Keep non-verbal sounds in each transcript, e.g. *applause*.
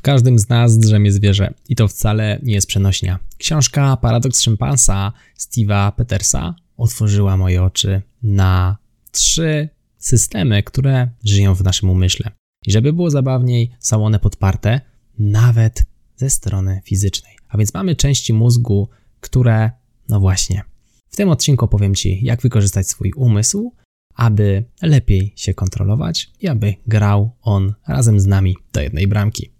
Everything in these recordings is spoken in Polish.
W każdym z nas drzemie zwierzę i to wcale nie jest przenośnia. Książka Paradoks szympansa Steve'a Petersa otworzyła moje oczy na trzy systemy, które żyją w naszym umyśle. I żeby było zabawniej, są one podparte nawet ze strony fizycznej. A więc mamy części mózgu, które, no właśnie, w tym odcinku opowiem Ci, jak wykorzystać swój umysł, aby lepiej się kontrolować i aby grał on razem z nami do jednej bramki.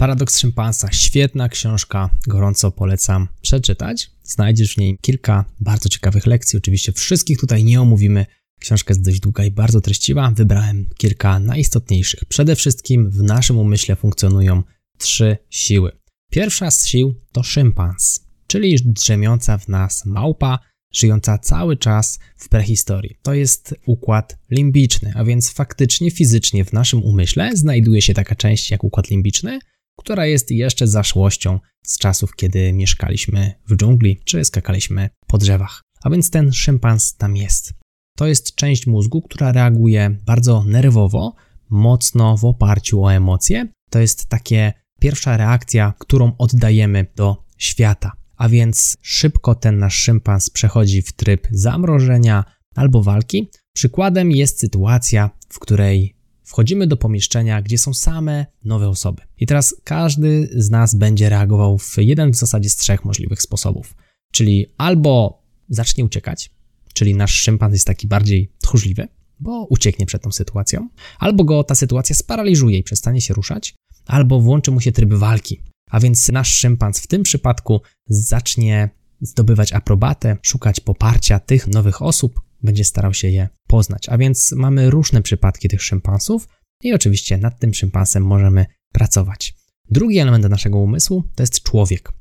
Paradoks szympansa, świetna książka, gorąco polecam przeczytać. Znajdziesz w niej kilka bardzo ciekawych lekcji. Oczywiście wszystkich tutaj nie omówimy. Książka jest dość długa i bardzo treściwa. Wybrałem kilka najistotniejszych. Przede wszystkim w naszym umyśle funkcjonują trzy siły. Pierwsza z sił to szympans, czyli drzemiąca w nas małpa, żyjąca cały czas w prehistorii. To jest układ limbiczny, a więc faktycznie fizycznie w naszym umyśle znajduje się taka część jak układ limbiczny, która jest jeszcze zaszłością z czasów, kiedy mieszkaliśmy w dżungli czy skakaliśmy po drzewach. A więc ten szympans tam jest. To jest część mózgu, która reaguje bardzo nerwowo, mocno w oparciu o emocje. To jest takie pierwsza reakcja, którą oddajemy do świata a więc szybko ten nasz szympans przechodzi w tryb zamrożenia albo walki. Przykładem jest sytuacja, w której wchodzimy do pomieszczenia, gdzie są same nowe osoby. I teraz każdy z nas będzie reagował w jeden w zasadzie z trzech możliwych sposobów. Czyli albo zacznie uciekać, czyli nasz szympan jest taki bardziej tchórzliwy, bo ucieknie przed tą sytuacją, albo go ta sytuacja sparaliżuje i przestanie się ruszać, albo włączy mu się tryb walki, a więc nasz szympanz w tym przypadku zacznie zdobywać aprobatę, szukać poparcia tych nowych osób, będzie starał się je poznać. A więc mamy różne przypadki tych szympansów i oczywiście nad tym szympansem możemy pracować. Drugi element naszego umysłu to jest człowiek.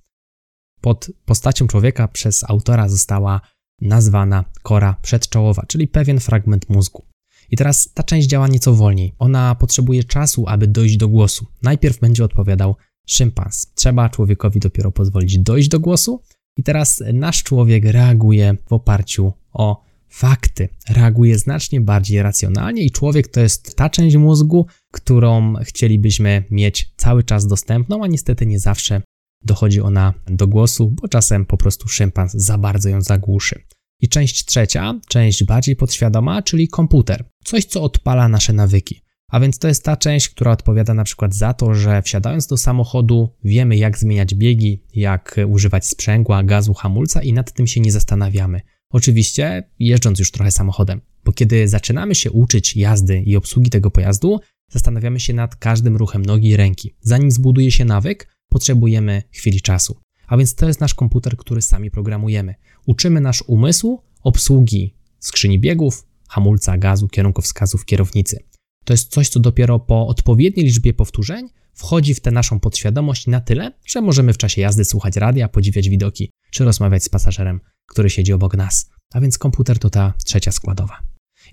Pod postacią człowieka przez autora została nazwana kora przedczołowa, czyli pewien fragment mózgu. I teraz ta część działa nieco wolniej. Ona potrzebuje czasu, aby dojść do głosu. Najpierw będzie odpowiadał szympans. Trzeba człowiekowi dopiero pozwolić dojść do głosu, i teraz nasz człowiek reaguje w oparciu o fakty, reaguje znacznie bardziej racjonalnie, i człowiek to jest ta część mózgu, którą chcielibyśmy mieć cały czas dostępną, a niestety nie zawsze dochodzi ona do głosu, bo czasem po prostu szympans za bardzo ją zagłuszy. I część trzecia, część bardziej podświadoma, czyli komputer. Coś, co odpala nasze nawyki. A więc to jest ta część, która odpowiada na przykład za to, że wsiadając do samochodu wiemy jak zmieniać biegi, jak używać sprzęgła, gazu, hamulca i nad tym się nie zastanawiamy. Oczywiście jeżdżąc już trochę samochodem, bo kiedy zaczynamy się uczyć jazdy i obsługi tego pojazdu, zastanawiamy się nad każdym ruchem nogi i ręki. Zanim zbuduje się nawyk, potrzebujemy chwili czasu. A więc to jest nasz komputer, który sami programujemy. Uczymy nasz umysł obsługi skrzyni biegów, hamulca, gazu, kierunkowskazów, kierownicy. To jest coś, co dopiero po odpowiedniej liczbie powtórzeń wchodzi w tę naszą podświadomość na tyle, że możemy w czasie jazdy słuchać radia, podziwiać widoki, czy rozmawiać z pasażerem, który siedzi obok nas. A więc komputer to ta trzecia składowa.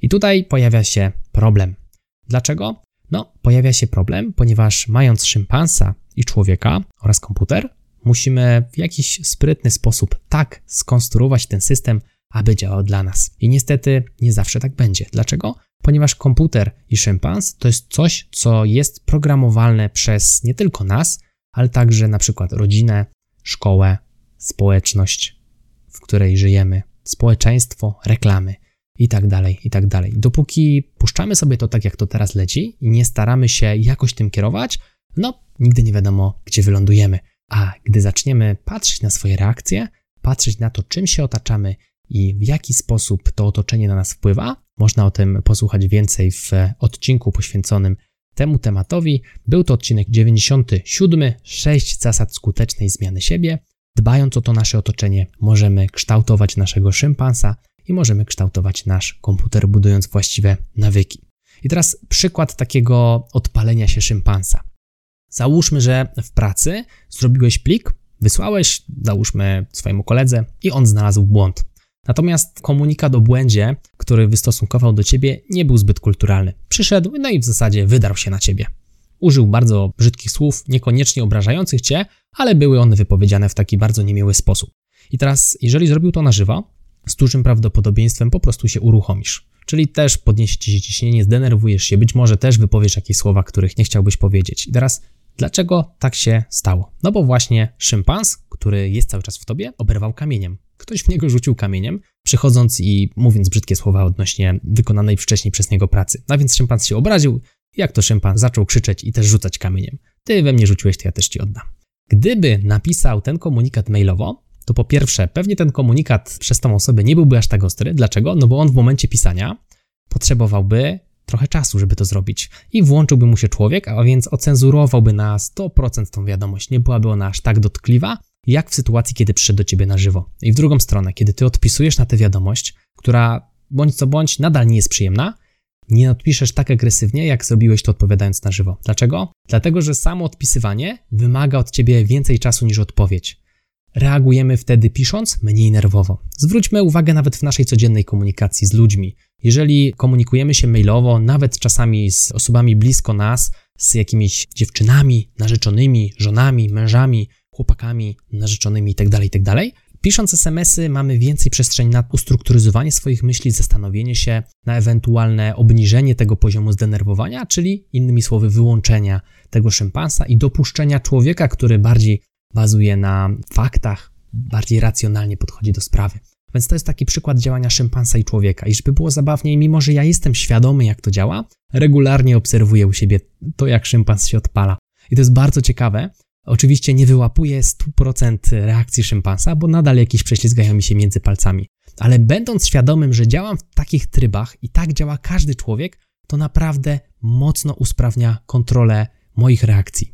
I tutaj pojawia się problem. Dlaczego? No, pojawia się problem, ponieważ mając szympansa i człowieka oraz komputer, musimy w jakiś sprytny sposób tak skonstruować ten system, aby działał dla nas. I niestety nie zawsze tak będzie. Dlaczego? ponieważ komputer i szympans to jest coś, co jest programowalne przez nie tylko nas, ale także na przykład rodzinę, szkołę, społeczność, w której żyjemy, społeczeństwo, reklamy i tak dalej, i tak dalej. Dopóki puszczamy sobie to tak, jak to teraz leci i nie staramy się jakoś tym kierować, no nigdy nie wiadomo, gdzie wylądujemy. A gdy zaczniemy patrzeć na swoje reakcje, patrzeć na to, czym się otaczamy i w jaki sposób to otoczenie na nas wpływa, można o tym posłuchać więcej w odcinku poświęconym temu tematowi. Był to odcinek 97, 6 zasad skutecznej zmiany siebie. Dbając o to nasze otoczenie, możemy kształtować naszego szympansa i możemy kształtować nasz komputer, budując właściwe nawyki. I teraz przykład takiego odpalenia się szympansa. Załóżmy, że w pracy zrobiłeś plik, wysłałeś, załóżmy swojemu koledze i on znalazł błąd. Natomiast komunikat o błędzie, który wystosunkował do ciebie, nie był zbyt kulturalny. Przyszedł, no i w zasadzie wydarł się na ciebie. Użył bardzo brzydkich słów, niekoniecznie obrażających cię, ale były one wypowiedziane w taki bardzo niemiły sposób. I teraz, jeżeli zrobił to na żywo, z dużym prawdopodobieństwem po prostu się uruchomisz. Czyli też podniesie ci się ciśnienie, zdenerwujesz się, być może też wypowiesz jakieś słowa, których nie chciałbyś powiedzieć. I teraz, dlaczego tak się stało? No bo właśnie szympans, który jest cały czas w tobie, oberwał kamieniem. Ktoś w niego rzucił kamieniem, przychodząc i mówiąc brzydkie słowa odnośnie wykonanej wcześniej przez niego pracy. A więc szympans się obraził, jak to szympan zaczął krzyczeć i też rzucać kamieniem. Ty we mnie rzuciłeś, to ja też ci oddam. Gdyby napisał ten komunikat mailowo, to po pierwsze, pewnie ten komunikat przez tą osobę nie byłby aż tak ostry. Dlaczego? No bo on w momencie pisania potrzebowałby trochę czasu, żeby to zrobić. I włączyłby mu się człowiek, a więc ocenzurowałby na 100% tą wiadomość. Nie byłaby ona aż tak dotkliwa, jak w sytuacji, kiedy przyszedł do ciebie na żywo. I w drugą stronę, kiedy ty odpisujesz na tę wiadomość, która bądź co bądź nadal nie jest przyjemna, nie odpiszesz tak agresywnie, jak zrobiłeś to odpowiadając na żywo. Dlaczego? Dlatego, że samo odpisywanie wymaga od ciebie więcej czasu niż odpowiedź. Reagujemy wtedy pisząc mniej nerwowo. Zwróćmy uwagę nawet w naszej codziennej komunikacji z ludźmi. Jeżeli komunikujemy się mailowo, nawet czasami z osobami blisko nas, z jakimiś dziewczynami, narzeczonymi, żonami, mężami, chłopakami, narzeczonymi itd., itd., Pisząc SMS-y mamy więcej przestrzeni na ustrukturyzowanie swoich myśli, zastanowienie się na ewentualne obniżenie tego poziomu zdenerwowania, czyli innymi słowy wyłączenia tego szympansa i dopuszczenia człowieka, który bardziej bazuje na faktach, bardziej racjonalnie podchodzi do sprawy. Więc to jest taki przykład działania szympansa i człowieka. I żeby było zabawniej, mimo że ja jestem świadomy, jak to działa, regularnie obserwuję u siebie to, jak szympans się odpala. I to jest bardzo ciekawe, Oczywiście nie wyłapuję 100% reakcji szympansa, bo nadal jakieś prześlizgają mi się między palcami. Ale będąc świadomym, że działam w takich trybach i tak działa każdy człowiek, to naprawdę mocno usprawnia kontrolę moich reakcji.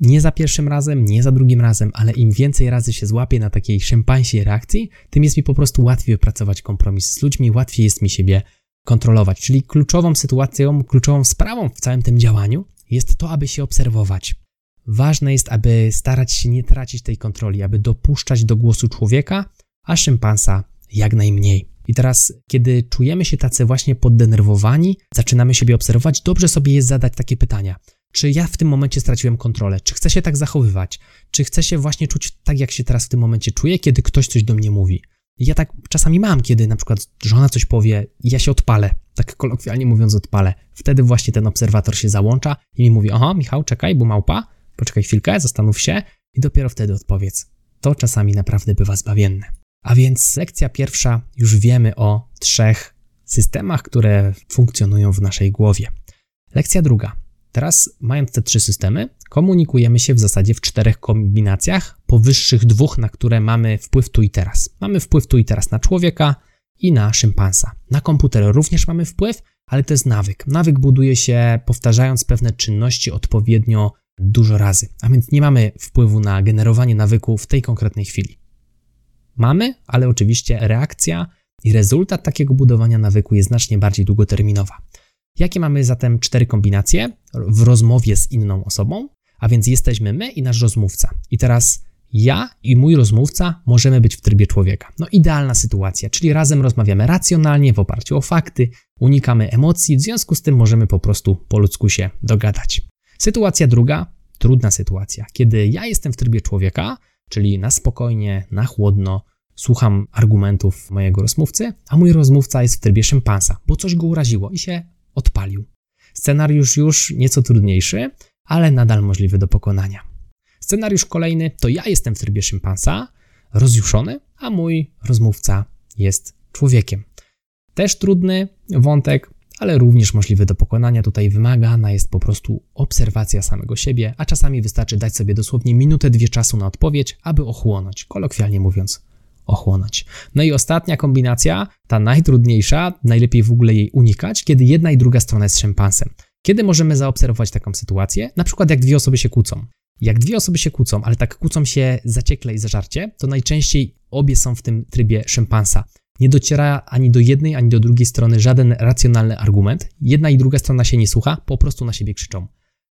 Nie za pierwszym razem, nie za drugim razem, ale im więcej razy się złapię na takiej szympansiej reakcji, tym jest mi po prostu łatwiej wypracować kompromis z ludźmi, łatwiej jest mi siebie kontrolować. Czyli kluczową sytuacją, kluczową sprawą w całym tym działaniu jest to, aby się obserwować. Ważne jest, aby starać się nie tracić tej kontroli, aby dopuszczać do głosu człowieka, a szympansa jak najmniej. I teraz, kiedy czujemy się tacy właśnie poddenerwowani, zaczynamy siebie obserwować, dobrze sobie jest zadać takie pytania. Czy ja w tym momencie straciłem kontrolę? Czy chcę się tak zachowywać? Czy chcę się właśnie czuć tak, jak się teraz w tym momencie czuję, kiedy ktoś coś do mnie mówi? Ja tak czasami mam, kiedy na przykład żona coś powie ja się odpalę, tak kolokwialnie mówiąc odpalę. Wtedy właśnie ten obserwator się załącza i mi mówi, aha, Michał, czekaj, bo małpa, poczekaj chwilkę, zastanów się i dopiero wtedy odpowiedz. To czasami naprawdę bywa zbawienne. A więc lekcja pierwsza, już wiemy o trzech systemach, które funkcjonują w naszej głowie. Lekcja druga. Teraz, mając te trzy systemy, komunikujemy się w zasadzie w czterech kombinacjach, powyższych dwóch, na które mamy wpływ tu i teraz. Mamy wpływ tu i teraz na człowieka i na szympansa. Na komputer również mamy wpływ, ale to jest nawyk. Nawyk buduje się powtarzając pewne czynności odpowiednio dużo razy, a więc nie mamy wpływu na generowanie nawyku w tej konkretnej chwili. Mamy, ale oczywiście reakcja i rezultat takiego budowania nawyku jest znacznie bardziej długoterminowa. Jakie mamy zatem cztery kombinacje w rozmowie z inną osobą? A więc jesteśmy my i nasz rozmówca. I teraz ja i mój rozmówca możemy być w trybie człowieka. No idealna sytuacja, czyli razem rozmawiamy racjonalnie w oparciu o fakty, unikamy emocji, w związku z tym możemy po prostu po ludzku się dogadać. Sytuacja druga, trudna sytuacja, kiedy ja jestem w trybie człowieka, czyli na spokojnie, na chłodno, słucham argumentów mojego rozmówcy, a mój rozmówca jest w trybie szympansa, bo coś go uraziło i się odpalił. Scenariusz już nieco trudniejszy, ale nadal możliwy do pokonania. Scenariusz kolejny to ja jestem w trybie szympansa, rozjuszony, a mój rozmówca jest człowiekiem. Też trudny wątek, ale również możliwy do pokonania. Tutaj wymagana jest po prostu obserwacja samego siebie, a czasami wystarczy dać sobie dosłownie minutę, dwie czasu na odpowiedź, aby ochłonąć, kolokwialnie mówiąc, ochłonąć. No i ostatnia kombinacja, ta najtrudniejsza, najlepiej w ogóle jej unikać, kiedy jedna i druga strona jest szympansem. Kiedy możemy zaobserwować taką sytuację? Na przykład jak dwie osoby się kłócą. Jak dwie osoby się kłócą, ale tak kłócą się zaciekle i zażarcie, to najczęściej obie są w tym trybie szympansa. Nie dociera ani do jednej, ani do drugiej strony żaden racjonalny argument. Jedna i druga strona się nie słucha, po prostu na siebie krzyczą.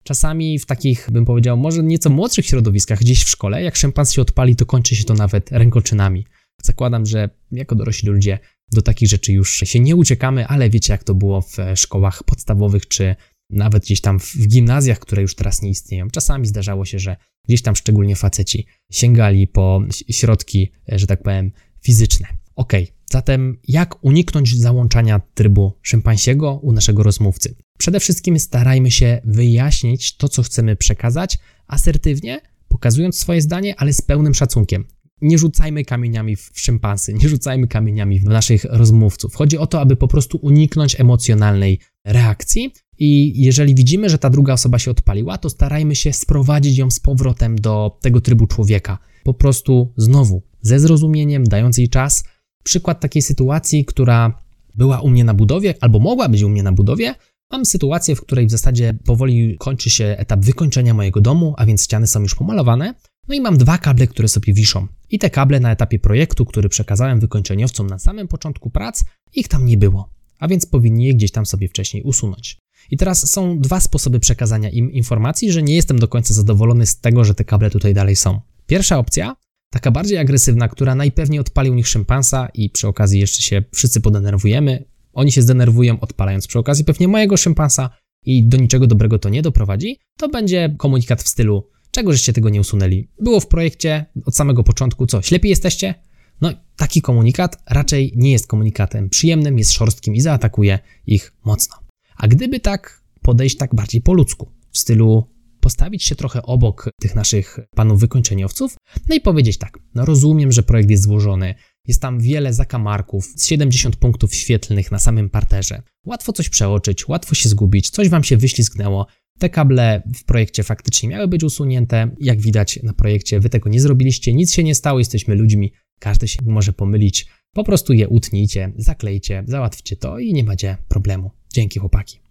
Czasami w takich, bym powiedział, może nieco młodszych środowiskach, gdzieś w szkole, jak szympan się odpali, to kończy się to nawet rękoczynami. Zakładam, że jako dorośli ludzie do takich rzeczy już się nie uciekamy, ale wiecie, jak to było w szkołach podstawowych czy nawet gdzieś tam w gimnazjach, które już teraz nie istnieją. Czasami zdarzało się, że gdzieś tam szczególnie faceci sięgali po środki, że tak powiem, fizyczne. Ok, zatem jak uniknąć załączania trybu szympansiego u naszego rozmówcy? Przede wszystkim starajmy się wyjaśnić to, co chcemy przekazać asertywnie, pokazując swoje zdanie, ale z pełnym szacunkiem. Nie rzucajmy kamieniami w szympansy, nie rzucajmy kamieniami w naszych rozmówców. Chodzi o to, aby po prostu uniknąć emocjonalnej reakcji i jeżeli widzimy, że ta druga osoba się odpaliła, to starajmy się sprowadzić ją z powrotem do tego trybu człowieka. Po prostu znowu, ze zrozumieniem, dając jej czas. Przykład takiej sytuacji, która była u mnie na budowie, albo mogła być u mnie na budowie. Mam sytuację, w której w zasadzie powoli kończy się etap wykończenia mojego domu, a więc ściany są już pomalowane. No i mam dwa kable, które sobie wiszą. I te kable na etapie projektu, który przekazałem wykończeniowcom na samym początku prac, ich tam nie było. A więc powinni je gdzieś tam sobie wcześniej usunąć. I teraz są dwa sposoby przekazania im informacji, że nie jestem do końca zadowolony z tego, że te kable tutaj dalej są. Pierwsza opcja, taka bardziej agresywna, która najpewniej odpali u nich szympansa i przy okazji jeszcze się wszyscy podenerwujemy. Oni się zdenerwują, odpalając przy okazji pewnie mojego szympansa i do niczego dobrego to nie doprowadzi, to będzie komunikat w stylu czego żeście tego nie usunęli? Było w projekcie od samego początku, co, ślepi jesteście? No, taki komunikat raczej nie jest komunikatem przyjemnym, jest szorstkim i zaatakuje ich mocno. A gdyby tak podejść tak bardziej po ludzku, w stylu postawić się trochę obok tych naszych panów wykończeniowców, no i powiedzieć tak, no rozumiem, że projekt jest złożony, jest tam wiele zakamarków, 70 punktów świetlnych na samym parterze. Łatwo coś przeoczyć, łatwo się zgubić, coś wam się wyślizgnęło. Te kable w projekcie faktycznie miały być usunięte. Jak widać na projekcie, wy tego nie zrobiliście, nic się nie stało, jesteśmy ludźmi, każdy się może pomylić. Po prostu je utnijcie, zaklejcie, załatwcie to i nie macie problemu. Dzięki chłopaki.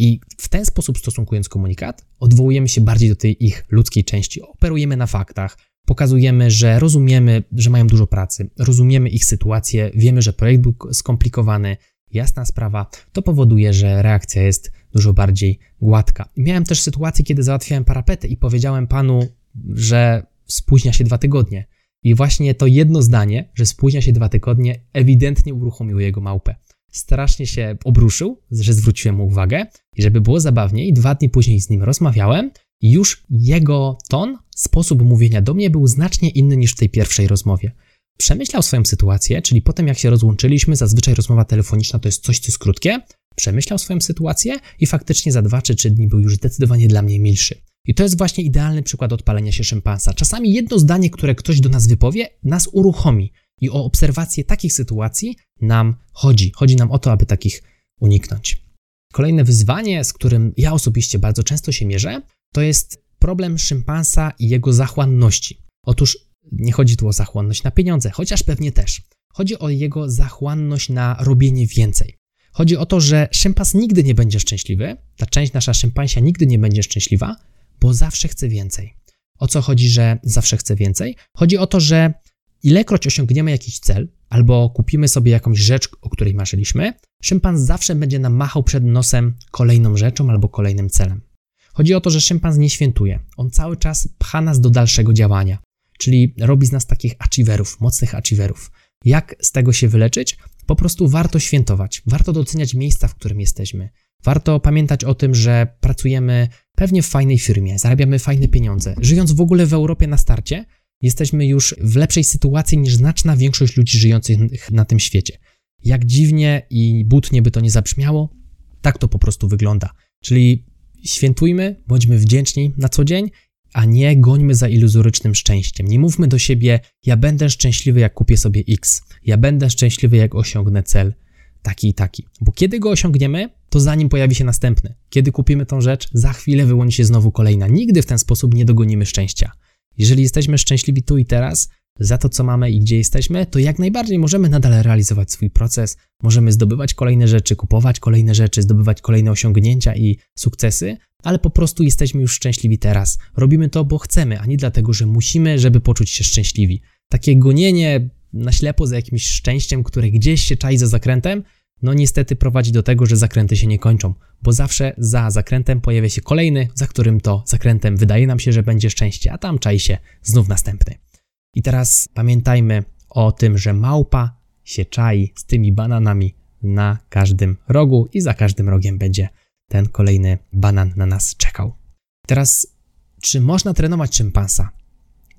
I w ten sposób stosunkując komunikat, odwołujemy się bardziej do tej ich ludzkiej części, operujemy na faktach, pokazujemy, że rozumiemy, że mają dużo pracy, rozumiemy ich sytuację, wiemy, że projekt był skomplikowany, jasna sprawa, to powoduje, że reakcja jest dużo bardziej gładka. Miałem też sytuację, kiedy załatwiałem parapetę i powiedziałem panu, że spóźnia się dwa tygodnie. I właśnie to jedno zdanie, że spóźnia się dwa tygodnie, ewidentnie uruchomiło jego małpę strasznie się obruszył, że zwróciłem mu uwagę i żeby było zabawniej, dwa dni później z nim rozmawiałem i już jego ton, sposób mówienia do mnie był znacznie inny niż w tej pierwszej rozmowie. Przemyślał swoją sytuację, czyli potem jak się rozłączyliśmy, zazwyczaj rozmowa telefoniczna to jest coś, co jest krótkie, przemyślał swoją sytuację i faktycznie za dwa czy trzy dni był już zdecydowanie dla mnie milszy. I to jest właśnie idealny przykład odpalenia się szympansa. Czasami jedno zdanie, które ktoś do nas wypowie, nas uruchomi. I o obserwację takich sytuacji nam chodzi. Chodzi nam o to, aby takich uniknąć. Kolejne wyzwanie, z którym ja osobiście bardzo często się mierzę, to jest problem szympansa i jego zachłanności. Otóż nie chodzi tu o zachłanność na pieniądze, chociaż pewnie też. Chodzi o jego zachłanność na robienie więcej. Chodzi o to, że szympans nigdy nie będzie szczęśliwy, ta część nasza szympansia nigdy nie będzie szczęśliwa, bo zawsze chce więcej. O co chodzi, że zawsze chce więcej? Chodzi o to, że Ilekroć osiągniemy jakiś cel, albo kupimy sobie jakąś rzecz, o której marzyliśmy, szympans zawsze będzie nam machał przed nosem kolejną rzeczą albo kolejnym celem. Chodzi o to, że szympans nie świętuje. On cały czas pcha nas do dalszego działania, czyli robi z nas takich achieverów, mocnych achieverów. Jak z tego się wyleczyć? Po prostu warto świętować, warto doceniać miejsca, w którym jesteśmy. Warto pamiętać o tym, że pracujemy pewnie w fajnej firmie, zarabiamy fajne pieniądze. Żyjąc w ogóle w Europie na starcie, jesteśmy już w lepszej sytuacji niż znaczna większość ludzi żyjących na tym świecie. Jak dziwnie i butnie by to nie zabrzmiało, tak to po prostu wygląda. Czyli świętujmy, bądźmy wdzięczni na co dzień, a nie gońmy za iluzorycznym szczęściem. Nie mówmy do siebie, ja będę szczęśliwy, jak kupię sobie X, ja będę szczęśliwy, jak osiągnę cel taki i taki. Bo kiedy go osiągniemy, to zanim pojawi się następny. Kiedy kupimy tą rzecz, za chwilę wyłoni się znowu kolejna. Nigdy w ten sposób nie dogonimy szczęścia. Jeżeli jesteśmy szczęśliwi tu i teraz, za to, co mamy i gdzie jesteśmy, to jak najbardziej możemy nadal realizować swój proces, możemy zdobywać kolejne rzeczy, kupować kolejne rzeczy, zdobywać kolejne osiągnięcia i sukcesy, ale po prostu jesteśmy już szczęśliwi teraz. Robimy to, bo chcemy, a nie dlatego, że musimy, żeby poczuć się szczęśliwi. Takie gonienie na ślepo za jakimś szczęściem, które gdzieś się czai za zakrętem, no niestety prowadzi do tego, że zakręty się nie kończą, bo zawsze za zakrętem pojawia się kolejny, za którym to zakrętem wydaje nam się, że będzie szczęście, a tam czai się znów następny. I teraz pamiętajmy o tym, że małpa się czai z tymi bananami na każdym rogu i za każdym rogiem będzie ten kolejny banan na nas czekał. Teraz, czy można trenować szympansa?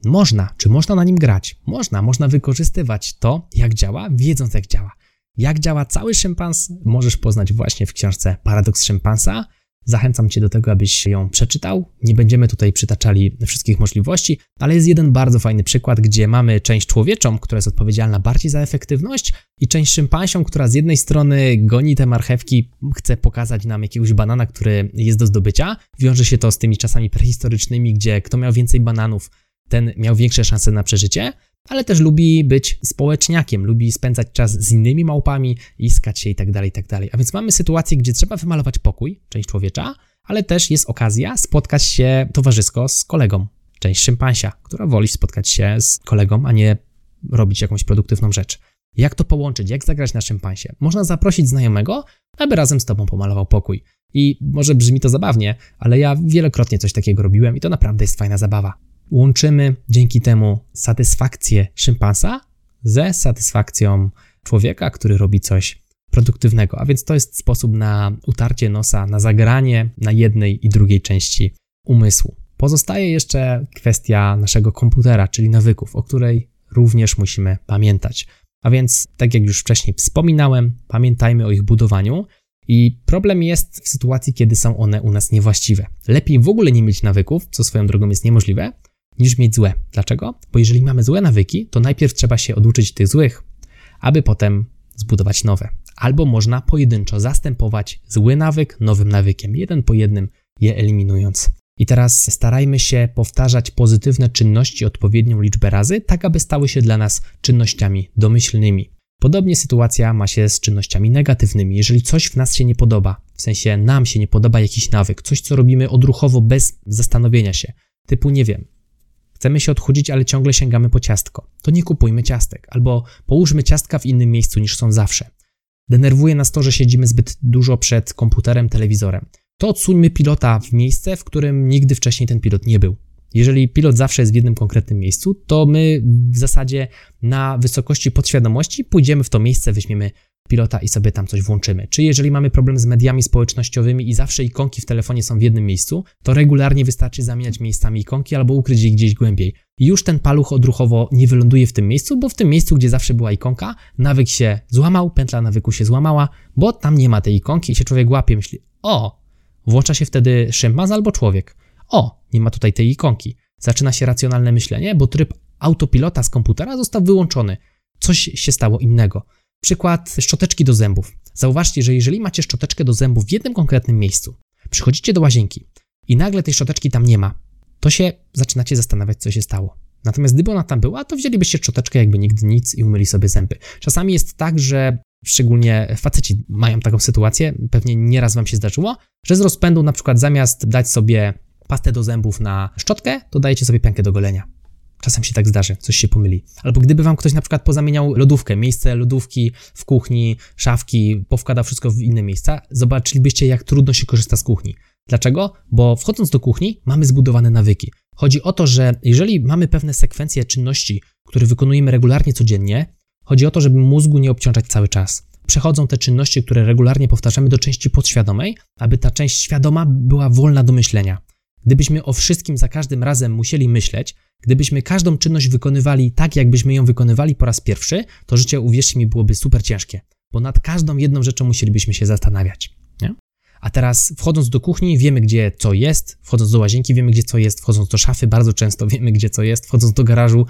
Można. Czy można na nim grać? Można. Można wykorzystywać to, jak działa, wiedząc jak działa. Jak działa cały szympans, możesz poznać właśnie w książce Paradoks szympansa. Zachęcam Cię do tego, abyś ją przeczytał. Nie będziemy tutaj przytaczali wszystkich możliwości, ale jest jeden bardzo fajny przykład, gdzie mamy część człowieczą, która jest odpowiedzialna bardziej za efektywność, i część szympansią, która z jednej strony goni te marchewki, chce pokazać nam jakiegoś banana, który jest do zdobycia. Wiąże się to z tymi czasami prehistorycznymi, gdzie kto miał więcej bananów, ten miał większe szanse na przeżycie ale też lubi być społeczniakiem, lubi spędzać czas z innymi małpami, iskać się itd., tak itd. Tak A więc mamy sytuację, gdzie trzeba wymalować pokój, część człowiecza, ale też jest okazja spotkać się towarzysko z kolegą, część szympansia, która woli spotkać się z kolegą, a nie robić jakąś produktywną rzecz. Jak to połączyć? Jak zagrać na szympansie? Można zaprosić znajomego, aby razem z tobą pomalował pokój. I może brzmi to zabawnie, ale ja wielokrotnie coś takiego robiłem i to naprawdę jest fajna zabawa łączymy dzięki temu satysfakcję szympansa ze satysfakcją człowieka, który robi coś produktywnego. A więc to jest sposób na utarcie nosa, na zagranie na jednej i drugiej części umysłu. Pozostaje jeszcze kwestia naszego komputera, czyli nawyków, o której również musimy pamiętać. A więc, tak jak już wcześniej wspominałem, pamiętajmy o ich budowaniu. I problem jest w sytuacji, kiedy są one u nas niewłaściwe. Lepiej w ogóle nie mieć nawyków, co swoją drogą jest niemożliwe, niż mieć złe. Dlaczego? Bo jeżeli mamy złe nawyki, to najpierw trzeba się oduczyć tych złych, aby potem zbudować nowe. Albo można pojedynczo zastępować zły nawyk nowym nawykiem, jeden po jednym je eliminując. I teraz starajmy się powtarzać pozytywne czynności odpowiednią liczbę razy, tak aby stały się dla nas czynnościami domyślnymi. Podobnie sytuacja ma się z czynnościami negatywnymi. Jeżeli coś w nas się nie podoba, w sensie nam się nie podoba jakiś nawyk, coś co robimy odruchowo bez zastanowienia się, typu nie wiem, Chcemy się odchudzić, ale ciągle sięgamy po ciastko. To nie kupujmy ciastek, albo połóżmy ciastka w innym miejscu niż są zawsze. Denerwuje nas to, że siedzimy zbyt dużo przed komputerem, telewizorem. To odsuńmy pilota w miejsce, w którym nigdy wcześniej ten pilot nie był. Jeżeli pilot zawsze jest w jednym konkretnym miejscu, to my w zasadzie na wysokości podświadomości pójdziemy w to miejsce, weźmiemy pilota i sobie tam coś włączymy. Czy jeżeli mamy problem z mediami społecznościowymi i zawsze ikonki w telefonie są w jednym miejscu, to regularnie wystarczy zamieniać miejscami ikonki albo ukryć je gdzieś głębiej. Już ten paluch odruchowo nie wyląduje w tym miejscu, bo w tym miejscu, gdzie zawsze była ikonka, nawyk się złamał, pętla nawyku się złamała, bo tam nie ma tej ikonki i się człowiek łapie, myśli, o, włącza się wtedy szympans albo człowiek. O, nie ma tutaj tej ikonki. Zaczyna się racjonalne myślenie, bo tryb autopilota z komputera został wyłączony. Coś się stało innego. Przykład szczoteczki do zębów. Zauważcie, że jeżeli macie szczoteczkę do zębów w jednym konkretnym miejscu, przychodzicie do łazienki i nagle tej szczoteczki tam nie ma, to się zaczynacie zastanawiać, co się stało. Natomiast gdyby ona tam była, to wzięlibyście szczoteczkę jakby nigdy nic i umyli sobie zęby. Czasami jest tak, że szczególnie faceci mają taką sytuację, pewnie nieraz wam się zdarzyło, że z rozpędu na przykład zamiast dać sobie pastę do zębów na szczotkę, to dajecie sobie piankę do golenia. Czasem się tak zdarzy, coś się pomyli. Albo gdyby wam ktoś na przykład pozamieniał lodówkę, miejsce lodówki w kuchni, szafki, powkładał wszystko w inne miejsca, zobaczylibyście, jak trudno się korzysta z kuchni. Dlaczego? Bo wchodząc do kuchni, mamy zbudowane nawyki. Chodzi o to, że jeżeli mamy pewne sekwencje czynności, które wykonujemy regularnie codziennie, chodzi o to, żeby mózgu nie obciążać cały czas. Przechodzą te czynności, które regularnie powtarzamy, do części podświadomej, aby ta część świadoma była wolna do myślenia. Gdybyśmy o wszystkim za każdym razem musieli myśleć, gdybyśmy każdą czynność wykonywali tak, jakbyśmy ją wykonywali po raz pierwszy, to życie, uwierzcie mi, byłoby super ciężkie, bo nad każdą jedną rzeczą musielibyśmy się zastanawiać. Nie? A teraz wchodząc do kuchni, wiemy gdzie co jest, wchodząc do łazienki, wiemy gdzie co jest, wchodząc do szafy, bardzo często wiemy gdzie co jest, wchodząc do garażu,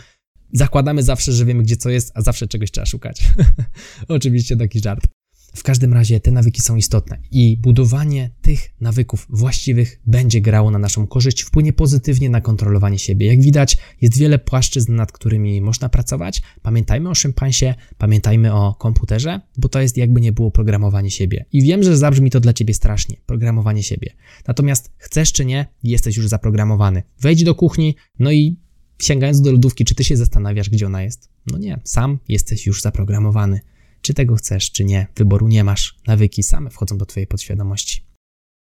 zakładamy zawsze, że wiemy gdzie co jest, a zawsze czegoś trzeba szukać. *laughs* Oczywiście taki żart. W każdym razie te nawyki są istotne i budowanie tych nawyków właściwych będzie grało na naszą korzyść, wpłynie pozytywnie na kontrolowanie siebie. Jak widać, jest wiele płaszczyzn, nad którymi można pracować. Pamiętajmy o szympansie, pamiętajmy o komputerze, bo to jest jakby nie było programowanie siebie. I wiem, że zabrzmi to dla ciebie strasznie, programowanie siebie. Natomiast chcesz czy nie, jesteś już zaprogramowany. Wejdź do kuchni, no i sięgając do lodówki, czy ty się zastanawiasz, gdzie ona jest? No nie, sam jesteś już zaprogramowany. Czy tego chcesz, czy nie. Wyboru nie masz. Nawyki same wchodzą do Twojej podświadomości.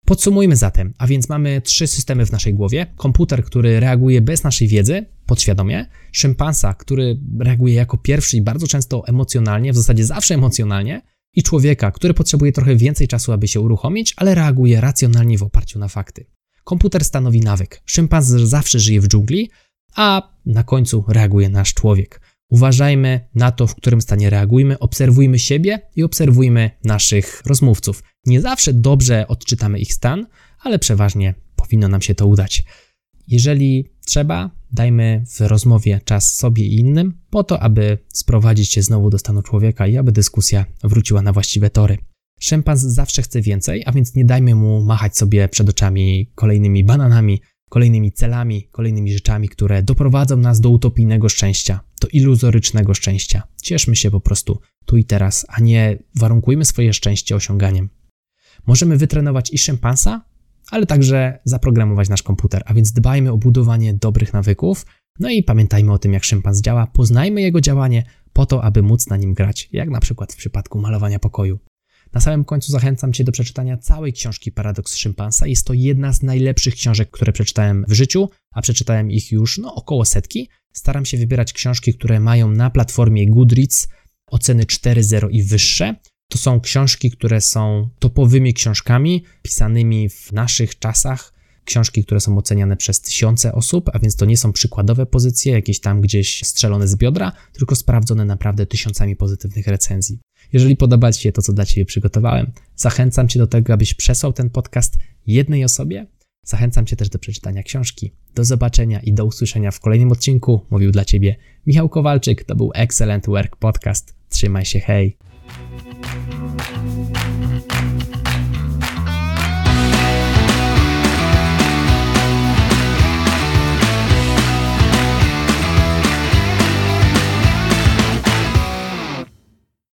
Podsumujmy zatem, a więc mamy trzy systemy w naszej głowie: komputer, który reaguje bez naszej wiedzy, podświadomie, szympansa, który reaguje jako pierwszy i bardzo często emocjonalnie, w zasadzie zawsze emocjonalnie, i człowieka, który potrzebuje trochę więcej czasu, aby się uruchomić, ale reaguje racjonalnie w oparciu na fakty. Komputer stanowi nawyk. Szympans zawsze żyje w dżungli, a na końcu reaguje nasz człowiek. Uważajmy na to, w którym stanie reagujmy, obserwujmy siebie i obserwujmy naszych rozmówców. Nie zawsze dobrze odczytamy ich stan, ale przeważnie powinno nam się to udać. Jeżeli trzeba, dajmy w rozmowie czas sobie i innym, po to, aby sprowadzić się znowu do stanu człowieka i aby dyskusja wróciła na właściwe tory. Szempans zawsze chce więcej, a więc nie dajmy mu machać sobie przed oczami kolejnymi bananami, kolejnymi celami, kolejnymi rzeczami, które doprowadzą nas do utopijnego szczęścia, do iluzorycznego szczęścia. Cieszmy się po prostu tu i teraz, a nie warunkujmy swoje szczęście osiąganiem. Możemy wytrenować i szympansa, ale także zaprogramować nasz komputer, a więc dbajmy o budowanie dobrych nawyków, no i pamiętajmy o tym, jak szympans działa, poznajmy jego działanie po to, aby móc na nim grać, jak na przykład w przypadku malowania pokoju. Na samym końcu zachęcam Cię do przeczytania całej książki Paradoks Szympansa. Jest to jedna z najlepszych książek, które przeczytałem w życiu, a przeczytałem ich już no, około setki. Staram się wybierać książki, które mają na platformie Goodreads oceny 4.0 i wyższe. To są książki, które są topowymi książkami, pisanymi w naszych czasach, książki, które są oceniane przez tysiące osób, a więc to nie są przykładowe pozycje, jakieś tam gdzieś strzelone z biodra, tylko sprawdzone naprawdę tysiącami pozytywnych recenzji. Jeżeli podoba Ci się to, co dla Ciebie przygotowałem, zachęcam Cię do tego, abyś przesłał ten podcast jednej osobie. Zachęcam Cię też do przeczytania książki. Do zobaczenia i do usłyszenia w kolejnym odcinku. Mówił dla Ciebie Michał Kowalczyk. To był Excellent Work Podcast. Trzymaj się, hej!